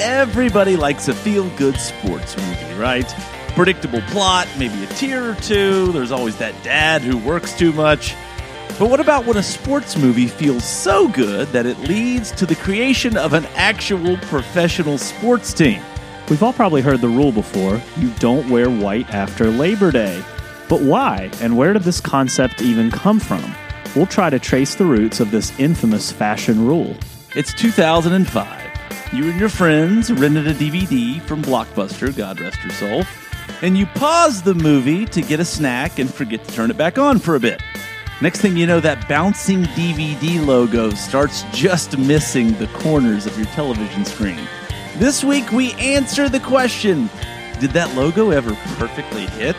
everybody likes a feel good sports movie, right? Predictable plot, maybe a tear or two. There's always that dad who works too much. But what about when a sports movie feels so good that it leads to the creation of an actual professional sports team? We've all probably heard the rule before you don't wear white after Labor Day. But why, and where did this concept even come from? We'll try to trace the roots of this infamous fashion rule. It's 2005. You and your friends rented a DVD from Blockbuster, God rest your soul, and you pause the movie to get a snack and forget to turn it back on for a bit. Next thing you know, that bouncing DVD logo starts just missing the corners of your television screen. This week, we answer the question Did that logo ever perfectly hit?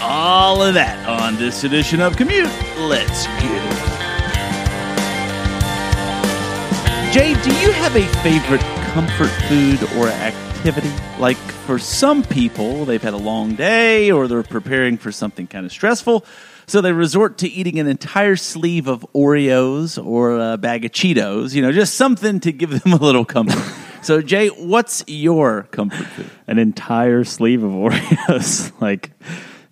All of that on this edition of Commute. Let's go. Jay, do you have a favorite comfort food or activity? Like for some people, they've had a long day or they're preparing for something kind of stressful. So they resort to eating an entire sleeve of Oreos or a bag of Cheetos, you know, just something to give them a little comfort. so, Jay, what's your comfort food? An entire sleeve of Oreos. like,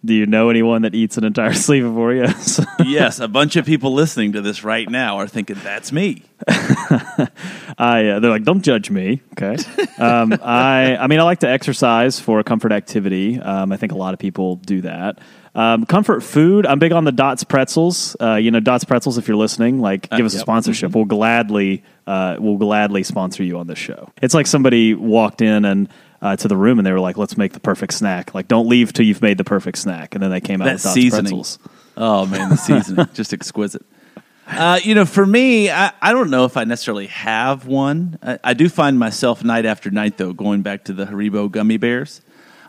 do you know anyone that eats an entire sleeve of Oreos? yes, a bunch of people listening to this right now are thinking, that's me. I, uh, they're like, don't judge me. Okay. Um, I, I mean, I like to exercise for a comfort activity. Um, I think a lot of people do that. Um, comfort food. I'm big on the Dots pretzels. Uh, you know, Dots pretzels. If you're listening, like, give us a yep. sponsorship. We'll gladly, uh, we'll gladly sponsor you on this show. It's like somebody walked in and uh, to the room and they were like, "Let's make the perfect snack. Like, don't leave till you've made the perfect snack." And then they came out That with Dots seasoning. pretzels. Oh, man, the seasoning. just exquisite. Uh, you know, for me, I, I don't know if I necessarily have one. I, I do find myself night after night, though, going back to the Haribo gummy bears.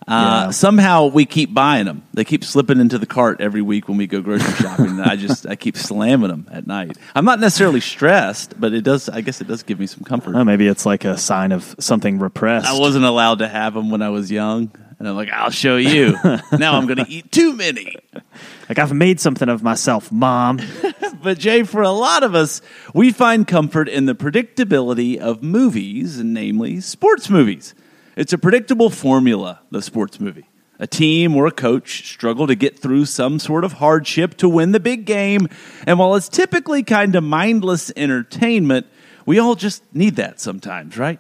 Uh, Yeah. Somehow we keep buying them. They keep slipping into the cart every week when we go grocery shopping. and I just I keep slamming them at night. I'm not necessarily stressed, but it does. I guess it does give me some comfort. Oh, maybe it's like a sign of something repressed. I wasn't allowed to have them when I was young, and I'm like, I'll show you. now I'm going to eat too many. like I've made something of myself, mom. But Jay, for a lot of us, we find comfort in the predictability of movies, namely sports movies. It's a predictable formula, the sports movie. A team or a coach struggle to get through some sort of hardship to win the big game, and while it's typically kind of mindless entertainment, we all just need that sometimes, right?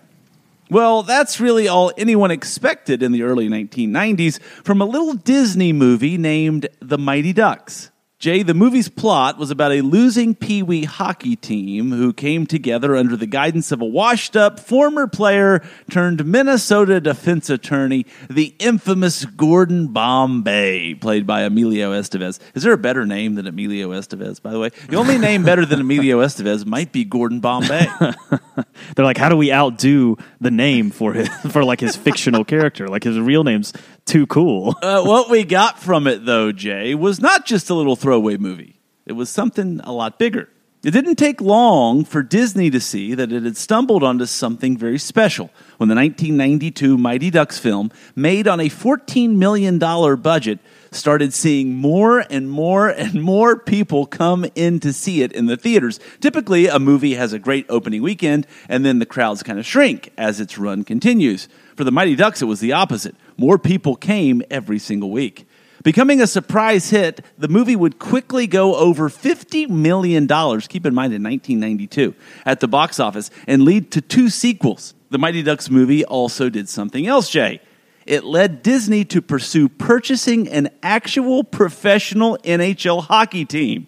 Well, that's really all anyone expected in the early 1990s from a little Disney movie named The Mighty Ducks. Jay, the movie's plot was about a losing Pee Wee hockey team who came together under the guidance of a washed up former player turned Minnesota defense attorney, the infamous Gordon Bombay, played by Emilio Estevez. Is there a better name than Emilio Estevez, by the way? The only name better than Emilio Estevez might be Gordon Bombay. They're like, how do we outdo the name for his, for like his fictional character? Like his real name's too cool. Uh, what we got from it, though, Jay, was not just a little throwaway movie. It was something a lot bigger. It didn't take long for Disney to see that it had stumbled onto something very special when the 1992 Mighty Ducks film, made on a $14 million budget, started seeing more and more and more people come in to see it in the theaters. Typically, a movie has a great opening weekend, and then the crowds kind of shrink as its run continues. For the Mighty Ducks, it was the opposite. More people came every single week. Becoming a surprise hit, the movie would quickly go over $50 million, keep in mind in 1992, at the box office and lead to two sequels. The Mighty Ducks movie also did something else, Jay. It led Disney to pursue purchasing an actual professional NHL hockey team.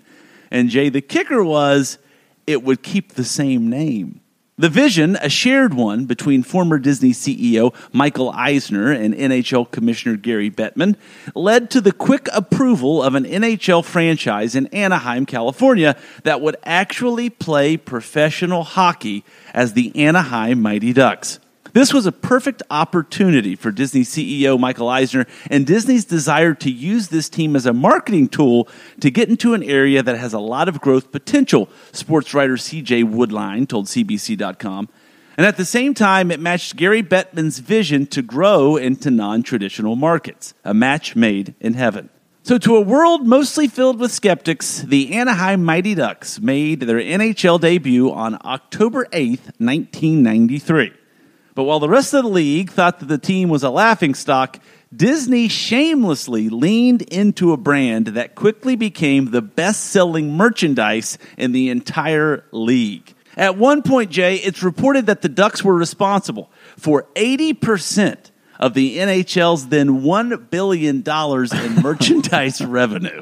And Jay, the kicker was it would keep the same name. The vision, a shared one between former Disney CEO Michael Eisner and NHL Commissioner Gary Bettman, led to the quick approval of an NHL franchise in Anaheim, California, that would actually play professional hockey as the Anaheim Mighty Ducks. This was a perfect opportunity for Disney CEO Michael Eisner and Disney's desire to use this team as a marketing tool to get into an area that has a lot of growth potential, sports writer CJ Woodline told CBC.com. And at the same time, it matched Gary Bettman's vision to grow into non traditional markets, a match made in heaven. So, to a world mostly filled with skeptics, the Anaheim Mighty Ducks made their NHL debut on October 8th, 1993. But while the rest of the league thought that the team was a laughingstock, Disney shamelessly leaned into a brand that quickly became the best selling merchandise in the entire league. At one point, Jay, it's reported that the Ducks were responsible for 80% of the NHL's then $1 billion in merchandise revenue.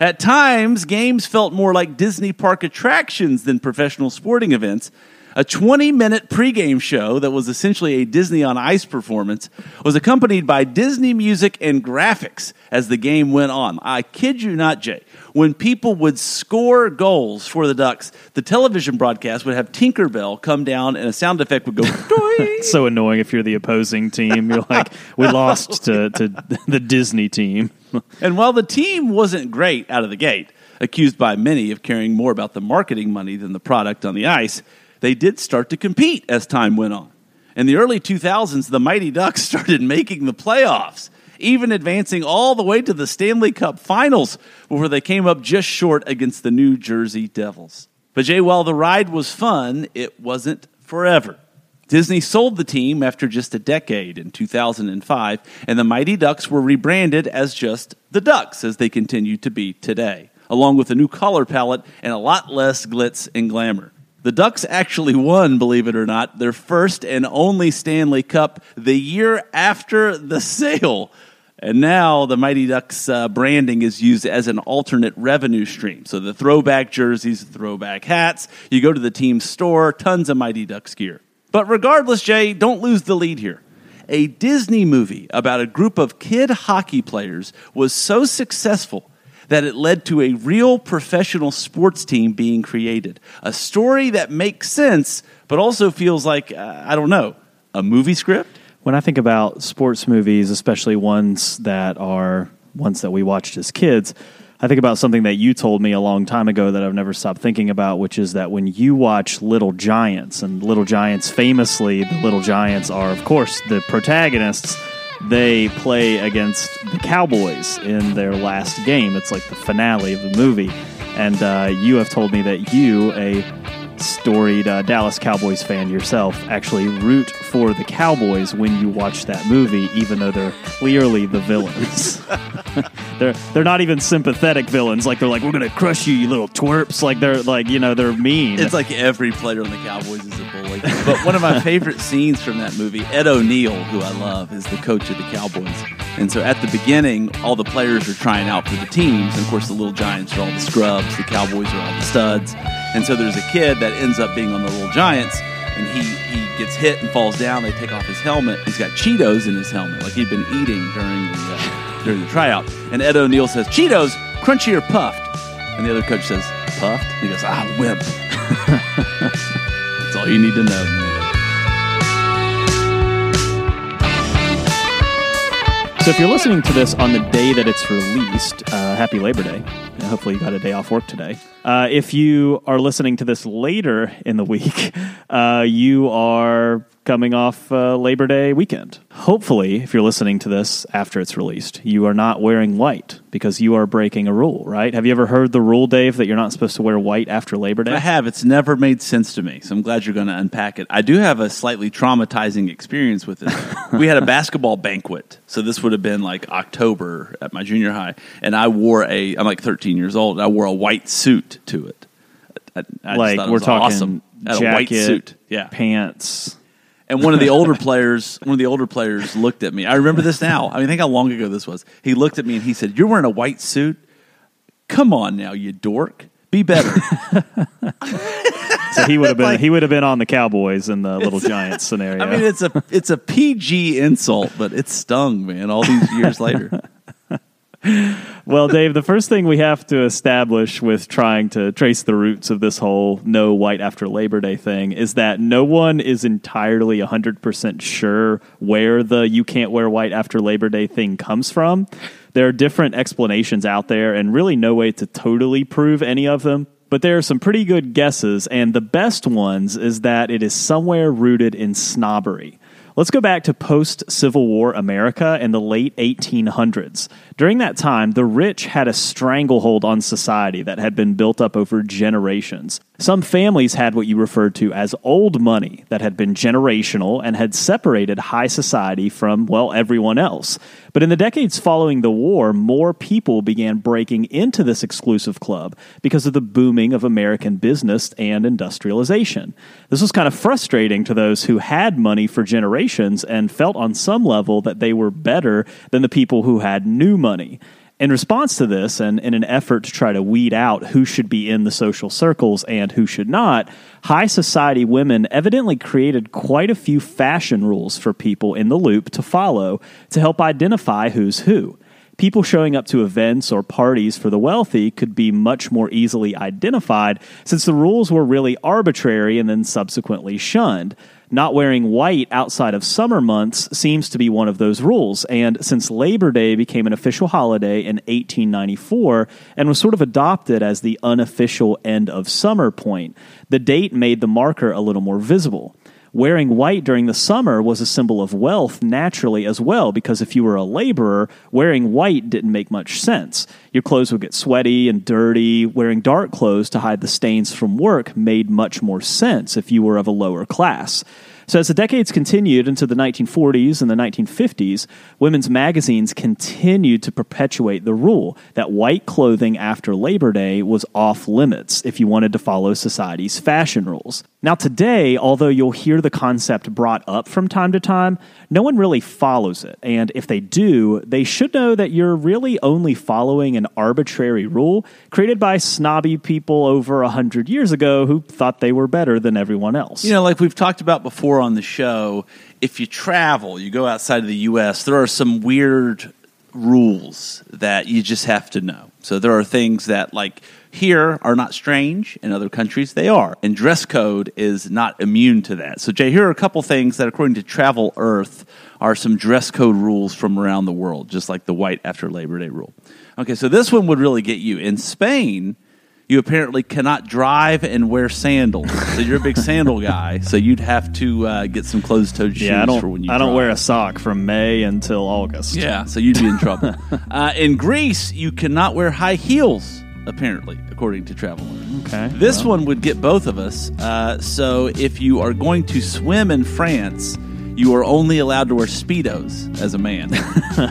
At times, games felt more like Disney park attractions than professional sporting events, a 20 minute pregame show that was essentially a Disney on Ice performance was accompanied by Disney music and graphics as the game went on. I kid you not, Jay. When people would score goals for the Ducks, the television broadcast would have Tinkerbell come down and a sound effect would go. it's so annoying if you're the opposing team. You're like, we lost to, to the Disney team. and while the team wasn't great out of the gate, accused by many of caring more about the marketing money than the product on the ice, they did start to compete as time went on. In the early 2000s, the Mighty Ducks started making the playoffs, even advancing all the way to the Stanley Cup finals before they came up just short against the New Jersey Devils. But Jay, while the ride was fun, it wasn't forever. Disney sold the team after just a decade in 2005, and the Mighty Ducks were rebranded as just the Ducks, as they continue to be today, along with a new color palette and a lot less glitz and glamour. The Ducks actually won, believe it or not, their first and only Stanley Cup the year after the sale. And now the Mighty Ducks uh, branding is used as an alternate revenue stream. So the throwback jerseys, throwback hats, you go to the team store, tons of Mighty Ducks gear. But regardless, Jay, don't lose the lead here. A Disney movie about a group of kid hockey players was so successful that it led to a real professional sports team being created. A story that makes sense, but also feels like, uh, I don't know, a movie script? When I think about sports movies, especially ones that are ones that we watched as kids, I think about something that you told me a long time ago that I've never stopped thinking about, which is that when you watch Little Giants, and Little Giants famously, the Little Giants are, of course, the protagonists they play against the Cowboys in their last game. It's like the finale of the movie. And uh, you have told me that you, a storied uh, Dallas Cowboys fan yourself, actually root for the Cowboys when you watch that movie, even though they're clearly the villains. they're they're not even sympathetic villains. Like they're like, we're gonna crush you, you little twerps. Like they're like you know they're mean. It's like every player on the Cowboys is a bully. but one of my favorite scenes from that movie, Ed O'Neill, who I love, is the coach of the Cowboys. And so at the beginning, all the players are trying out for the teams. And of course, the little Giants are all the scrubs, the Cowboys are all the studs. And so there's a kid that ends up being on the little Giants, and he, he gets hit and falls down. They take off his helmet. He's got Cheetos in his helmet, like he'd been eating during the uh, during the tryout. And Ed O'Neill says, "Cheetos, crunchy or puffed?" And the other coach says, "Puffed." He goes, "Ah, wimp." That's all you need to know. So if you're listening to this on the day that it's released, uh, happy Labor Day. Hopefully you got a day off work today. Uh, if you are listening to this later in the week, uh, you are coming off uh, Labor Day weekend. Hopefully, if you're listening to this after it's released, you are not wearing white because you are breaking a rule, right? Have you ever heard the rule, Dave, that you're not supposed to wear white after Labor Day? I have. It's never made sense to me, so I'm glad you're going to unpack it. I do have a slightly traumatizing experience with it. we had a basketball banquet, so this would have been like October at my junior high, and I wore a. I'm like 13 years old. I wore a white suit to it. I, I like we're talking awesome. jacket, a white suit, yeah, pants. And one of the older players, one of the older players looked at me. I remember this now. I mean, think how long ago this was. He looked at me and he said, "You're wearing a white suit. Come on now, you dork. Be better." so he would have been like, he would have been on the Cowboys in the Little Giants scenario. I mean, it's a it's a PG insult, but it stung, man. All these years later. Well, Dave, the first thing we have to establish with trying to trace the roots of this whole no white after Labor Day thing is that no one is entirely 100% sure where the you can't wear white after Labor Day thing comes from. There are different explanations out there, and really no way to totally prove any of them. But there are some pretty good guesses, and the best ones is that it is somewhere rooted in snobbery. Let's go back to post Civil War America in the late 1800s. During that time, the rich had a stranglehold on society that had been built up over generations. Some families had what you referred to as old money that had been generational and had separated high society from, well, everyone else. But in the decades following the war, more people began breaking into this exclusive club because of the booming of American business and industrialization. This was kind of frustrating to those who had money for generations and felt on some level that they were better than the people who had new money. In response to this, and in an effort to try to weed out who should be in the social circles and who should not, high society women evidently created quite a few fashion rules for people in the loop to follow to help identify who's who. People showing up to events or parties for the wealthy could be much more easily identified since the rules were really arbitrary and then subsequently shunned. Not wearing white outside of summer months seems to be one of those rules, and since Labor Day became an official holiday in 1894 and was sort of adopted as the unofficial end of summer point, the date made the marker a little more visible. Wearing white during the summer was a symbol of wealth naturally as well, because if you were a laborer, wearing white didn't make much sense. Your clothes would get sweaty and dirty. Wearing dark clothes to hide the stains from work made much more sense if you were of a lower class. So, as the decades continued into the 1940s and the 1950s, women's magazines continued to perpetuate the rule that white clothing after Labor Day was off limits if you wanted to follow society's fashion rules. Now, today, although you'll hear the concept brought up from time to time, no one really follows it. And if they do, they should know that you're really only following an arbitrary rule created by snobby people over a hundred years ago who thought they were better than everyone else. You know, like we've talked about before on the show, if you travel, you go outside of the U.S., there are some weird rules that you just have to know. So there are things that, like, here are not strange. In other countries, they are. And dress code is not immune to that. So, Jay, here are a couple things that, according to Travel Earth, are some dress code rules from around the world, just like the white after Labor Day rule. Okay, so this one would really get you. In Spain, you apparently cannot drive and wear sandals. So you're a big sandal guy. So you'd have to uh, get some closed-toed shoes yeah, I don't, for when you. I don't drive. wear a sock from May until August. Yeah, so you'd be in trouble. uh, in Greece, you cannot wear high heels. Apparently, according to Travel. Okay. This well. one would get both of us. Uh, so if you are going to swim in France, you are only allowed to wear speedos as a man.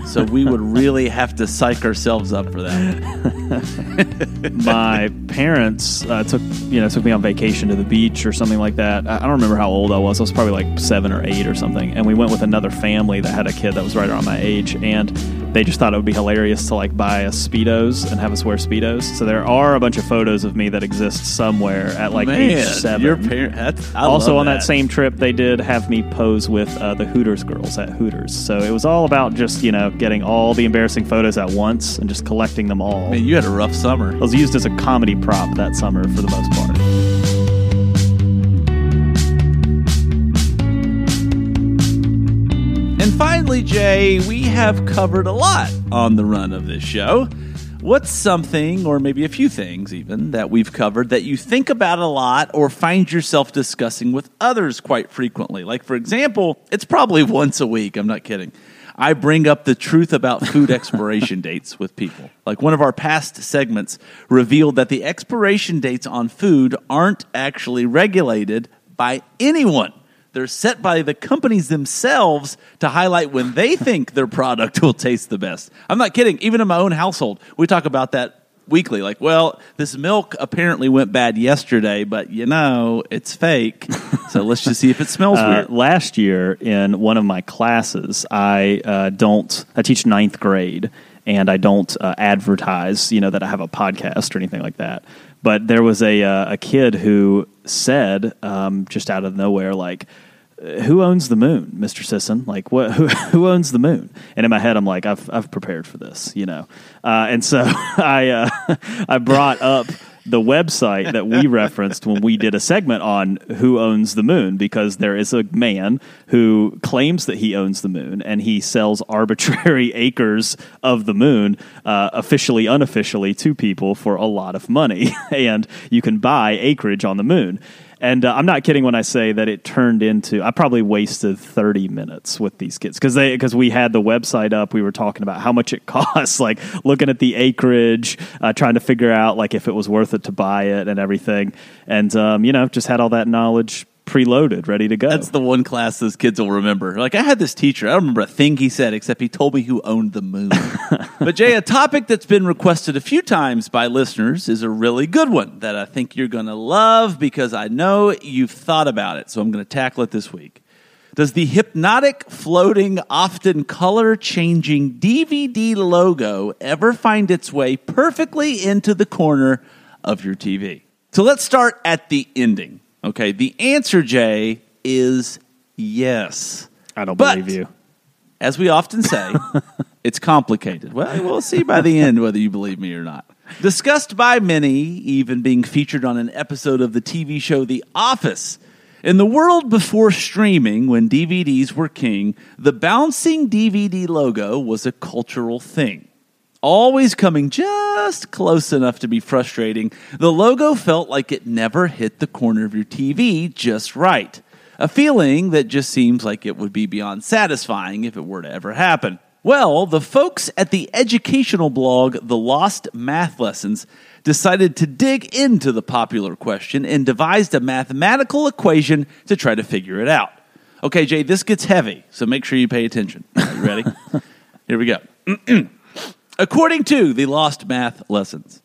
so we would really have to psych ourselves up for that. My parents uh, took you know took me on vacation to the beach or something like that. I I don't remember how old I was. I was probably like seven or eight or something. And we went with another family that had a kid that was right around my age, and they just thought it would be hilarious to like buy us speedos and have us wear speedos. So there are a bunch of photos of me that exist somewhere at like Man, age seven. Your parents. also on that. same trip, they did have me pose with uh, the Hooters girls at Hooters. So it was all about just you know getting all the embarrassing photos at once and just collecting them all. Man, you had a rough summer. I was used as a comedy prop that summer for the most part. Jay, we have covered a lot on the run of this show. What's something, or maybe a few things even, that we've covered that you think about a lot or find yourself discussing with others quite frequently? Like, for example, it's probably once a week, I'm not kidding. I bring up the truth about food expiration dates with people. Like one of our past segments revealed that the expiration dates on food aren't actually regulated by anyone. They're set by the companies themselves to highlight when they think their product will taste the best. I'm not kidding. Even in my own household, we talk about that weekly. Like, well, this milk apparently went bad yesterday, but you know, it's fake. So let's just see if it smells Uh, weird. last year in one of my classes, I uh, don't. I teach ninth grade, and I don't uh, advertise. You know that I have a podcast or anything like that. But there was a uh, a kid who said um, just out of nowhere, like who owns the moon, Mister Sisson? Like, what? Who, who owns the moon? And in my head, I'm like, I've I've prepared for this, you know. Uh, and so I uh, I brought up the website that we referenced when we did a segment on who owns the moon because there is a man who claims that he owns the moon and he sells arbitrary acres of the moon uh, officially unofficially to people for a lot of money. And you can buy acreage on the moon and uh, I'm not kidding when I say that it turned into. I probably wasted 30 minutes with these kids because they because we had the website up. We were talking about how much it costs, like looking at the acreage, uh, trying to figure out like if it was worth it to buy it and everything. And um, you know, just had all that knowledge preloaded, ready to go. That's the one class those kids will remember. Like I had this teacher, I don't remember a thing he said except he told me who owned the moon. but Jay, a topic that's been requested a few times by listeners is a really good one that I think you're going to love because I know you've thought about it. So I'm going to tackle it this week. Does the hypnotic, floating, often color changing DVD logo ever find its way perfectly into the corner of your TV? So let's start at the ending. Okay, the answer, Jay, is yes. I don't But- believe you. As we often say, it's complicated. Well, we'll see by the end whether you believe me or not. Discussed by many, even being featured on an episode of the TV show The Office. In the world before streaming, when DVDs were king, the bouncing DVD logo was a cultural thing. Always coming just close enough to be frustrating, the logo felt like it never hit the corner of your TV just right. A feeling that just seems like it would be beyond satisfying if it were to ever happen. Well, the folks at the educational blog The Lost Math Lessons decided to dig into the popular question and devised a mathematical equation to try to figure it out. Okay, Jay, this gets heavy, so make sure you pay attention. You ready? Here we go. According to the Lost Math Lessons,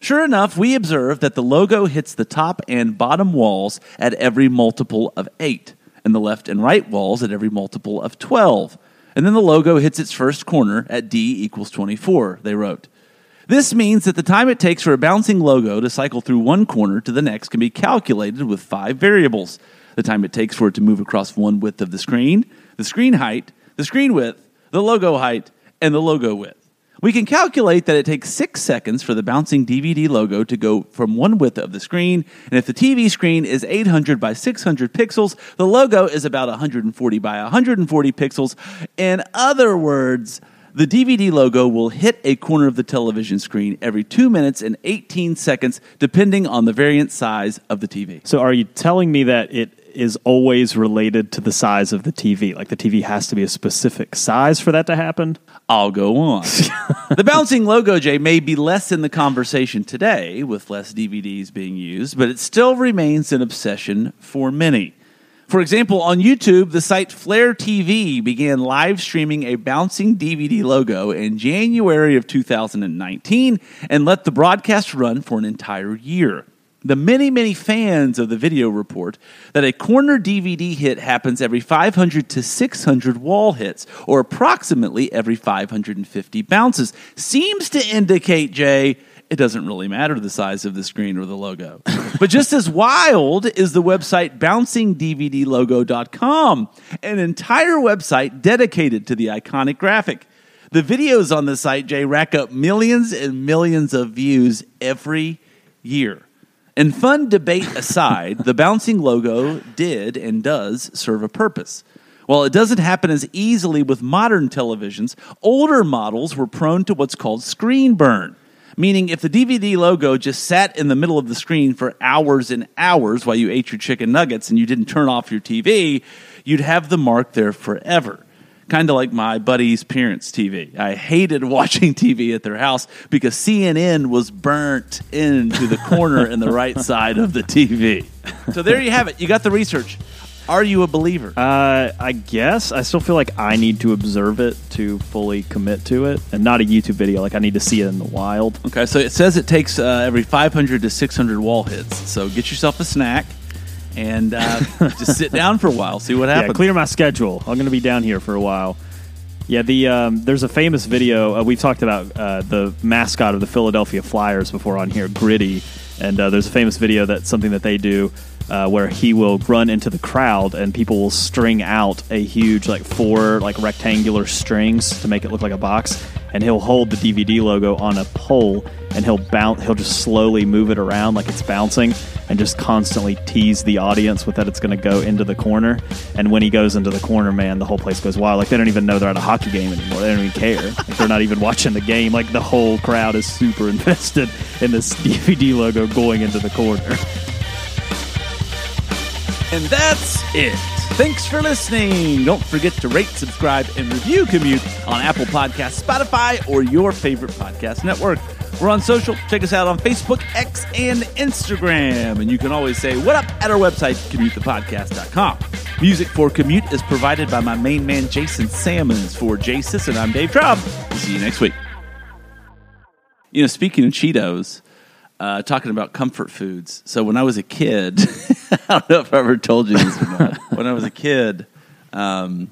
sure enough, we observe that the logo hits the top and bottom walls at every multiple of 8, and the left and right walls at every multiple of 12. And then the logo hits its first corner at D equals 24, they wrote. This means that the time it takes for a bouncing logo to cycle through one corner to the next can be calculated with five variables the time it takes for it to move across one width of the screen, the screen height, the screen width, the logo height, and the logo width. We can calculate that it takes six seconds for the bouncing DVD logo to go from one width of the screen, and if the TV screen is 800 by 600 pixels, the logo is about 140 by 140 pixels. In other words, the DVD logo will hit a corner of the television screen every 2 minutes and 18 seconds, depending on the variant size of the TV. So, are you telling me that it is always related to the size of the TV? Like the TV has to be a specific size for that to happen? I'll go on. the bouncing logo, Jay, may be less in the conversation today with less DVDs being used, but it still remains an obsession for many. For example, on YouTube, the site Flare TV began live streaming a bouncing DVD logo in January of 2019 and let the broadcast run for an entire year. The many, many fans of the video report that a corner DVD hit happens every 500 to 600 wall hits, or approximately every 550 bounces, seems to indicate, Jay, it doesn't really matter the size of the screen or the logo. but just as wild is the website bouncingdvdlogo.com, an entire website dedicated to the iconic graphic. The videos on the site, Jay, rack up millions and millions of views every year. And fun debate aside, the bouncing logo did and does serve a purpose. While it doesn't happen as easily with modern televisions, older models were prone to what's called screen burn. Meaning, if the DVD logo just sat in the middle of the screen for hours and hours while you ate your chicken nuggets and you didn't turn off your TV, you'd have the mark there forever kind of like my buddy's parents' TV. I hated watching TV at their house because CNN was burnt into the corner in the right side of the TV. So there you have it. You got the research. Are you a believer? Uh, I guess I still feel like I need to observe it to fully commit to it, and not a YouTube video. Like I need to see it in the wild. Okay, so it says it takes uh, every 500 to 600 wall hits. So get yourself a snack and uh, just sit down for a while, see what happens. Yeah, clear my schedule. I'm going to be down here for a while. Yeah, the um, there's a famous video. Uh, we've talked about uh, the mascot of the Philadelphia Flyers before on here, Gritty, and uh, there's a famous video that's something that they do uh, where he will run into the crowd and people will string out a huge like four like rectangular strings to make it look like a box. And he'll hold the DVD logo on a pole and he'll bounce he'll just slowly move it around like it's bouncing and just constantly tease the audience with that it's going to go into the corner. And when he goes into the corner man the whole place goes wild. Like they don't even know they're at a hockey game anymore. They don't even care. Like they're not even watching the game. Like the whole crowd is super invested in this DVD logo going into the corner And that's it. Thanks for listening. Don't forget to rate, subscribe, and review Commute on Apple Podcasts, Spotify, or your favorite podcast network. We're on social. Check us out on Facebook, X, and Instagram. And you can always say what up at our website, commutethepodcast.com. Music for Commute is provided by my main man, Jason Salmons. For Jay Sisson, I'm Dave Traub. See you next week. You know, speaking of Cheetos, uh, talking about comfort foods. So when I was a kid, I don't know if I ever told you this or not. when I was a kid, um,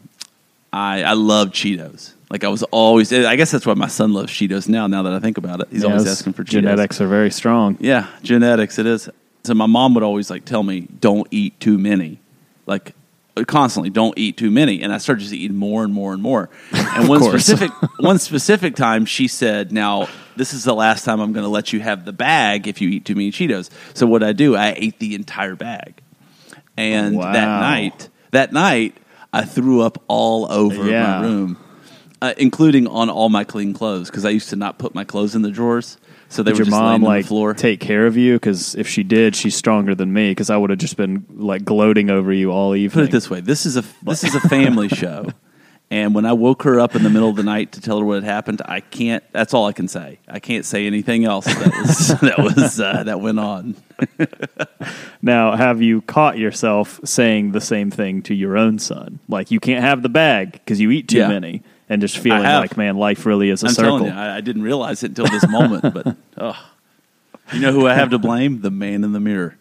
I I loved Cheetos. Like I was always. I guess that's why my son loves Cheetos now. Now that I think about it, he's always asking for Cheetos. genetics are very strong Yeah, genetics. It is. So my mom would always like tell me, "Don't eat too many," like constantly, "Don't eat too many." And I started just eating more and more and more. And one course. specific one specific time, she said, "Now this is the last time I'm going to let you have the bag if you eat too many Cheetos." So what I do, I ate the entire bag, and Wow. that night, that night, I threw up all over Yeah. my room. Uh, including on all my clean clothes because I used to not put my clothes in the drawers, so they Did were your just mom laying on like the floor. take care of you? Because if she did, she's stronger than me. Because I would have just been like gloating over you all evening. put it this way: this is a this is a family show, and when I woke her up in the middle of the night to tell her what had happened, I can't. That's all I can say. I can't say anything else that was that was uh, that went on. Now, have you caught yourself saying the same thing to your own son? Like you can't have the bag because you eat too Yeah. many, and just feeling like, man, life really is a I'm circle. you, I, I didn't realize it until this moment. But oh, you know who I have to blame? The man in the mirror.